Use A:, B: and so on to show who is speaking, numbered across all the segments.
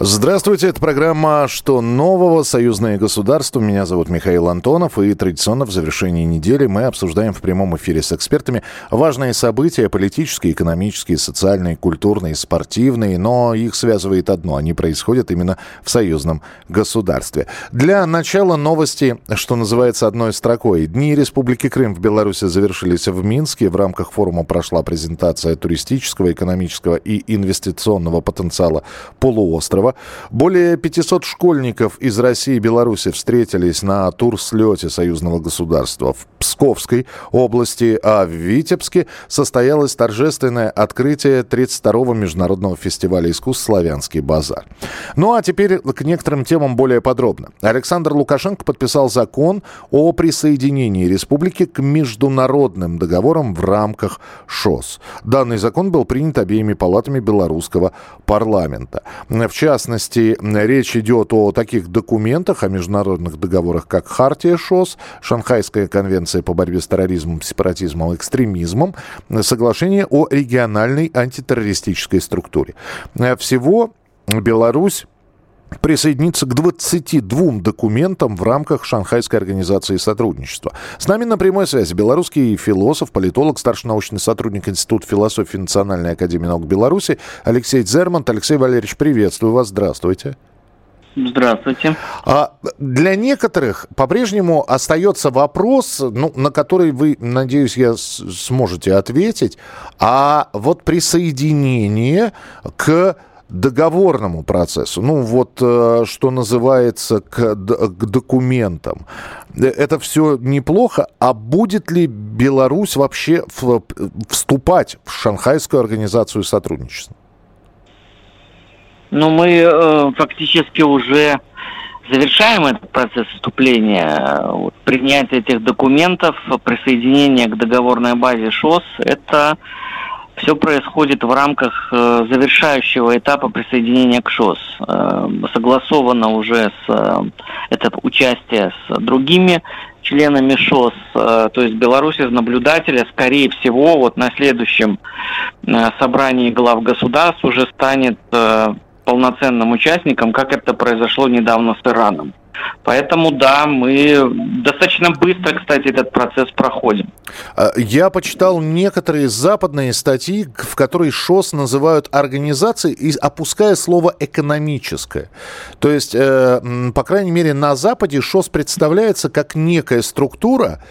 A: Здравствуйте, это программа «Что нового? Союзное государство». Меня зовут Михаил Антонов, и традиционно в завершении недели мы обсуждаем в прямом эфире с экспертами важные события политические, экономические, социальные, культурные, спортивные, но их связывает одно – они происходят именно в союзном государстве. Для начала новости, что называется одной строкой. Дни Республики Крым в Беларуси завершились в Минске. В рамках форума прошла презентация туристического, экономического и инвестиционного потенциала полуострова. Кирова. Более 500 школьников из России и Беларуси встретились на турслете союзного государства в Псковской области, а в Витебске состоялось торжественное открытие 32-го международного фестиваля искусств «Славянский базар». Ну а теперь к некоторым темам более подробно. Александр Лукашенко подписал закон о присоединении республики к международным договорам в рамках ШОС. Данный закон был принят обеими палатами белорусского парламента. В частности, частности, речь идет о таких документах, о международных договорах, как Хартия ШОС, Шанхайская конвенция по борьбе с терроризмом, сепаратизмом, экстремизмом, соглашение о региональной антитеррористической структуре. Всего Беларусь присоединиться к 22 документам в рамках Шанхайской организации сотрудничества. С нами на прямой связи белорусский философ, политолог, старший научный сотрудник Института философии Национальной академии наук Беларуси Алексей Дзермант. Алексей Валерьевич, приветствую вас, здравствуйте.
B: Здравствуйте.
A: А для некоторых по-прежнему остается вопрос, ну, на который вы, надеюсь, я сможете ответить. А вот присоединение к договорному процессу, ну вот э, что называется к, к документам. Э, это все неплохо, а будет ли Беларусь вообще вступать в Шанхайскую организацию сотрудничества?
B: Ну, мы э, фактически уже завершаем этот процесс вступления. Вот, принятие этих документов, присоединение к договорной базе ШОС – это все происходит в рамках э, завершающего этапа присоединения к ШОС. Э, согласовано уже с э, это участие с другими членами ШОС, то есть Беларусь из наблюдателя, скорее всего, вот на следующем собрании глав государств уже станет полноценным участником, как это произошло недавно с Ираном. Поэтому да, мы достаточно быстро, кстати, этот процесс проходим.
A: А, я почитал некоторые западные статьи, в которых ШОС называют организацией, опуская слово «экономическое». То есть, э, по крайней мере, на Западе ШОС представляется как некая структура,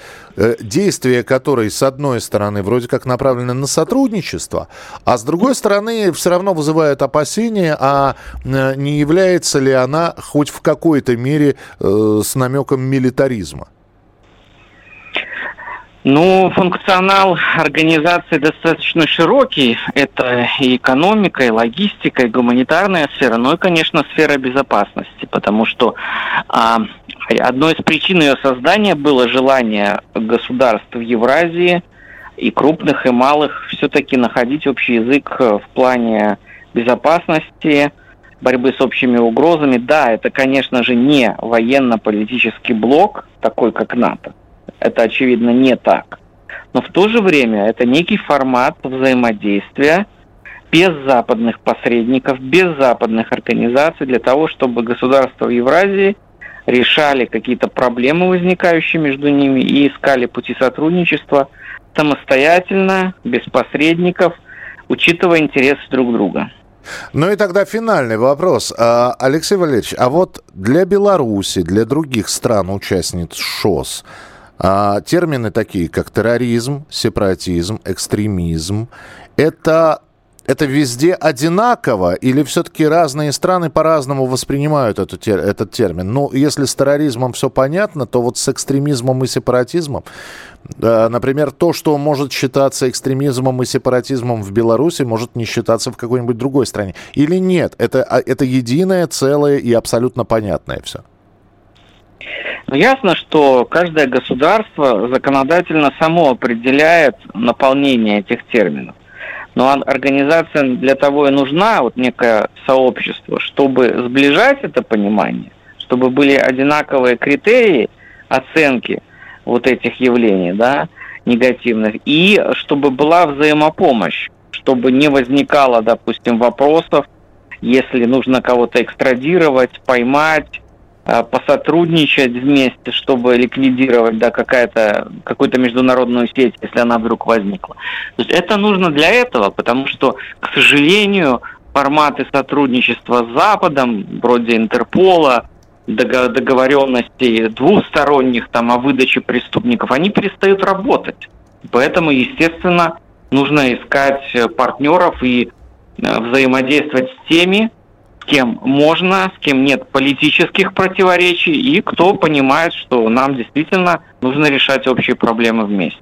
A: действия которой, с одной стороны, вроде как направлены на сотрудничество, а с другой стороны, все равно вызывают опасения, а э, не является ли она хоть в какой-то мере э, с намеком милитаризма?
B: Ну, функционал организации достаточно широкий. Это и экономика, и логистика, и гуманитарная сфера, ну и, конечно, сфера безопасности, потому что а, Одной из причин ее создания было желание государств в Евразии, и крупных, и малых, все-таки находить общий язык в плане безопасности, борьбы с общими угрозами. Да, это, конечно же, не военно-политический блок, такой как НАТО. Это, очевидно, не так. Но в то же время это некий формат взаимодействия без западных посредников, без западных организаций для того, чтобы государства в Евразии – решали какие-то проблемы, возникающие между ними, и искали пути сотрудничества самостоятельно, без посредников, учитывая интересы друг друга.
A: Ну и тогда финальный вопрос. А, Алексей Валерьевич, а вот для Беларуси, для других стран-участниц ШОС, а, термины такие, как терроризм, сепаратизм, экстремизм, это это везде одинаково или все-таки разные страны по-разному воспринимают эту, этот термин? Ну, если с терроризмом все понятно, то вот с экстремизмом и сепаратизмом, э, например, то, что может считаться экстремизмом и сепаратизмом в Беларуси, может не считаться в какой-нибудь другой стране. Или нет? Это, а, это единое, целое и абсолютно понятное все.
B: Ну, ясно, что каждое государство законодательно само определяет наполнение этих терминов. Но организация для того и нужна, вот некое сообщество, чтобы сближать это понимание, чтобы были одинаковые критерии оценки вот этих явлений, да, негативных, и чтобы была взаимопомощь, чтобы не возникало, допустим, вопросов, если нужно кого-то экстрадировать, поймать, посотрудничать вместе, чтобы ликвидировать да, какая-то, какую-то международную сеть, если она вдруг возникла. То есть это нужно для этого, потому что, к сожалению, форматы сотрудничества с Западом, вроде Интерпола, договоренностей двусторонних там, о выдаче преступников, они перестают работать. Поэтому, естественно, нужно искать партнеров и э, взаимодействовать с теми, кем можно, с кем нет политических противоречий и кто понимает, что нам действительно нужно решать общие проблемы вместе.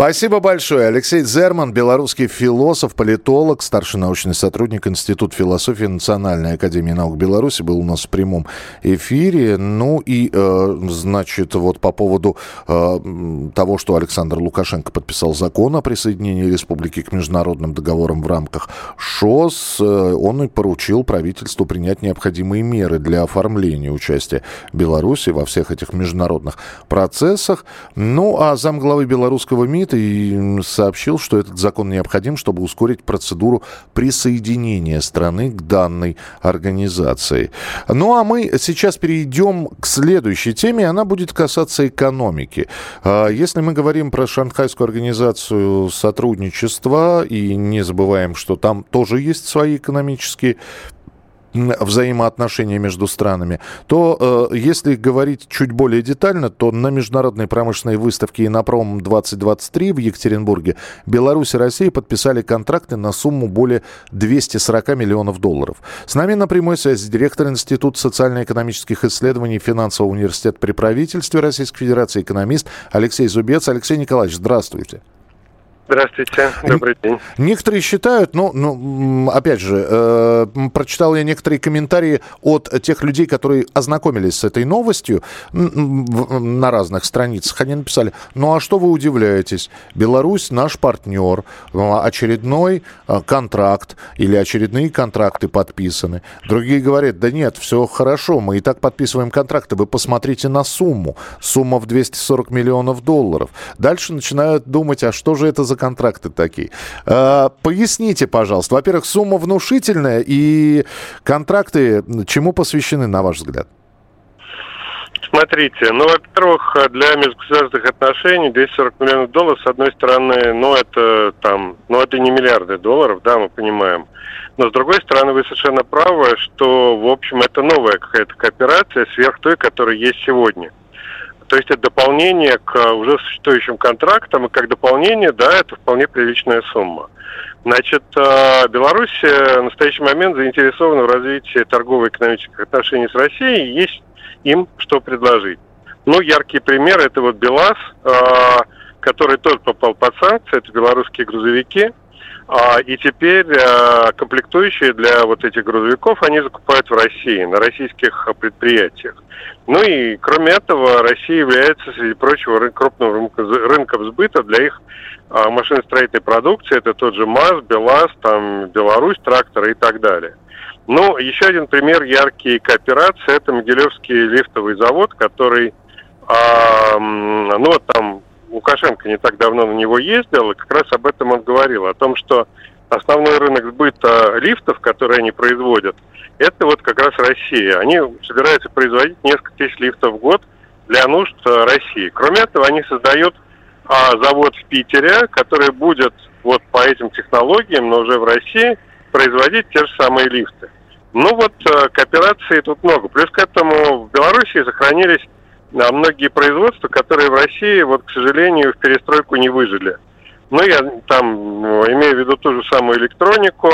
A: Спасибо большое. Алексей Зерман, белорусский философ, политолог, старший научный сотрудник Института философии Национальной академии наук Беларуси, был у нас в прямом эфире. Ну и, э, значит, вот по поводу э, того, что Александр Лукашенко подписал закон о присоединении республики к международным договорам в рамках ШОС, э, он и поручил правительству принять необходимые меры для оформления участия Беларуси во всех этих международных процессах. Ну а замглавы белорусского МИД Совета и сообщил, что этот закон необходим, чтобы ускорить процедуру присоединения страны к данной организации. Ну а мы сейчас перейдем к следующей теме, она будет касаться экономики. А, если мы говорим про Шанхайскую организацию сотрудничества и не забываем, что там тоже есть свои экономические взаимоотношения между странами, то э, если говорить чуть более детально, то на международной промышленной выставке «Инопром 2023» в Екатеринбурге Беларусь и Россия подписали контракты на сумму более 240 миллионов долларов. С нами на прямой связи директор Института социально-экономических исследований Финансового университета при правительстве Российской Федерации экономист Алексей Зубец. Алексей Николаевич, здравствуйте.
C: Здравствуйте, добрый день.
A: Некоторые считают, ну, ну опять же, э, прочитал я некоторые комментарии от тех людей, которые ознакомились с этой новостью на разных страницах. Они написали, ну а что вы удивляетесь? Беларусь наш партнер, очередной э, контракт или очередные контракты подписаны. Другие говорят, да нет, все хорошо, мы и так подписываем контракты, вы посмотрите на сумму. Сумма в 240 миллионов долларов. Дальше начинают думать, а что же это за контракты такие. Э, поясните, пожалуйста. Во-первых, сумма внушительная, и контракты чему посвящены, на ваш взгляд?
C: Смотрите, ну, во-первых, для межгосударственных отношений 240 миллионов долларов, с одной стороны, ну, это там, ну, это не миллиарды долларов, да, мы понимаем. Но, с другой стороны, вы совершенно правы, что, в общем, это новая какая-то кооперация сверх той, которая есть сегодня. То есть это дополнение к уже существующим контрактам, и как дополнение, да, это вполне приличная сумма. Значит, э, Беларусь в настоящий момент заинтересована в развитии торгово-экономических отношений с Россией, есть им что предложить. Ну, яркий пример – это вот БелАЗ, э, который тоже попал под санкции, это белорусские грузовики, и теперь э, комплектующие для вот этих грузовиков они закупают в России, на российских предприятиях. Ну и кроме этого, Россия является, среди прочего, крупным рынком сбыта для их а, машиностроительной продукции. Это тот же МАЗ, БелАЗ, там, Беларусь, тракторы и так далее. Ну, еще один пример яркий кооперации – это Могилевский лифтовый завод, который, а, ну, вот там Лукашенко не так давно на него ездил, и как раз об этом он говорил, о том, что основной рынок сбыта лифтов, которые они производят – это вот как раз Россия. Они собираются производить несколько тысяч лифтов в год для нужд э, России. Кроме этого, они создают а, завод в Питере, который будет вот по этим технологиям, но уже в России, производить те же самые лифты. Ну вот э, кооперации тут много. Плюс к этому в Беларуси сохранились а, многие производства, которые в России, вот, к сожалению, в перестройку не выжили. Ну, я там ну, имею в виду ту же самую электронику,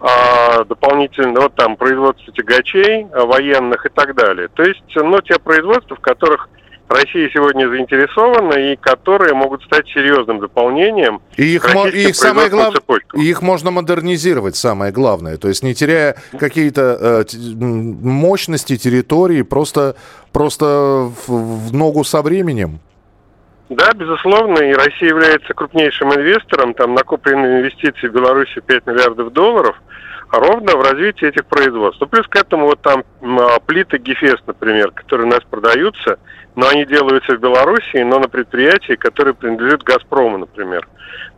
C: а, дополнительно вот там производство тягачей а, военных и так далее. То есть, ну, те производства, в которых Россия сегодня заинтересована и которые могут стать серьезным дополнением.
A: И их, мо- и их самое главное, их можно модернизировать, самое главное, то есть не теряя какие-то э, мощности территории, просто просто в, в ногу со временем.
C: Да, безусловно, и Россия является крупнейшим инвестором. Там накопленные инвестиции в Беларуси 5 миллиардов долларов ровно в развитии этих производств. Ну, плюс к этому вот там а, плиты Гефест, например, которые у нас продаются, но они делаются в Белоруссии, но на предприятии, которое принадлежит «Газпрому», например.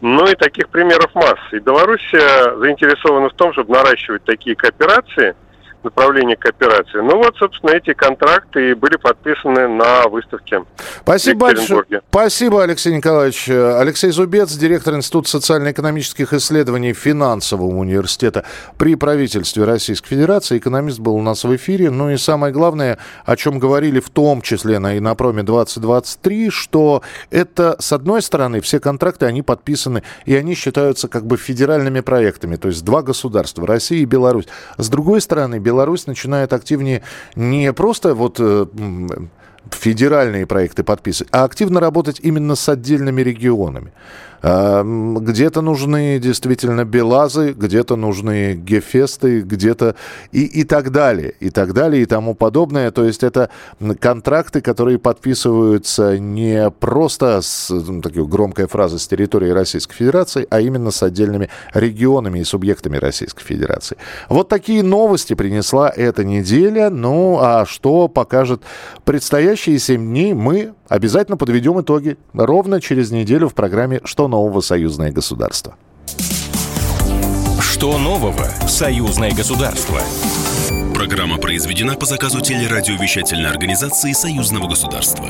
C: Ну и таких примеров масса. И Белоруссия заинтересована в том, чтобы наращивать такие кооперации – направление кооперации. Ну вот, собственно, эти контракты и были подписаны на выставке.
A: Спасибо большое. Спасибо, Алексей Николаевич. Алексей Зубец, директор Института социально-экономических исследований Финансового университета при правительстве Российской Федерации. Экономист был у нас в эфире. Ну и самое главное, о чем говорили в том числе на Инопроме 2023, что это, с одной стороны, все контракты, они подписаны, и они считаются как бы федеральными проектами, то есть два государства, Россия и Беларусь. С другой стороны, Беларусь Беларусь начинает активнее не просто вот э, федеральные проекты подписывать, а активно работать именно с отдельными регионами. Где-то нужны действительно Белазы, где-то нужны Гефесты, где-то и, и так далее, и так далее, и тому подобное. То есть это контракты, которые подписываются не просто с, ну, такой громкая фраза, с территории Российской Федерации, а именно с отдельными регионами и субъектами Российской Федерации. Вот такие новости принесла эта неделя. Ну, а что покажет предстоящие 7 дней, мы обязательно подведем итоги ровно через неделю в программе «Что нового. Союзное государство».
D: Что нового? Союзное государство.
E: Программа произведена по заказу телерадиовещательной организации Союзного государства.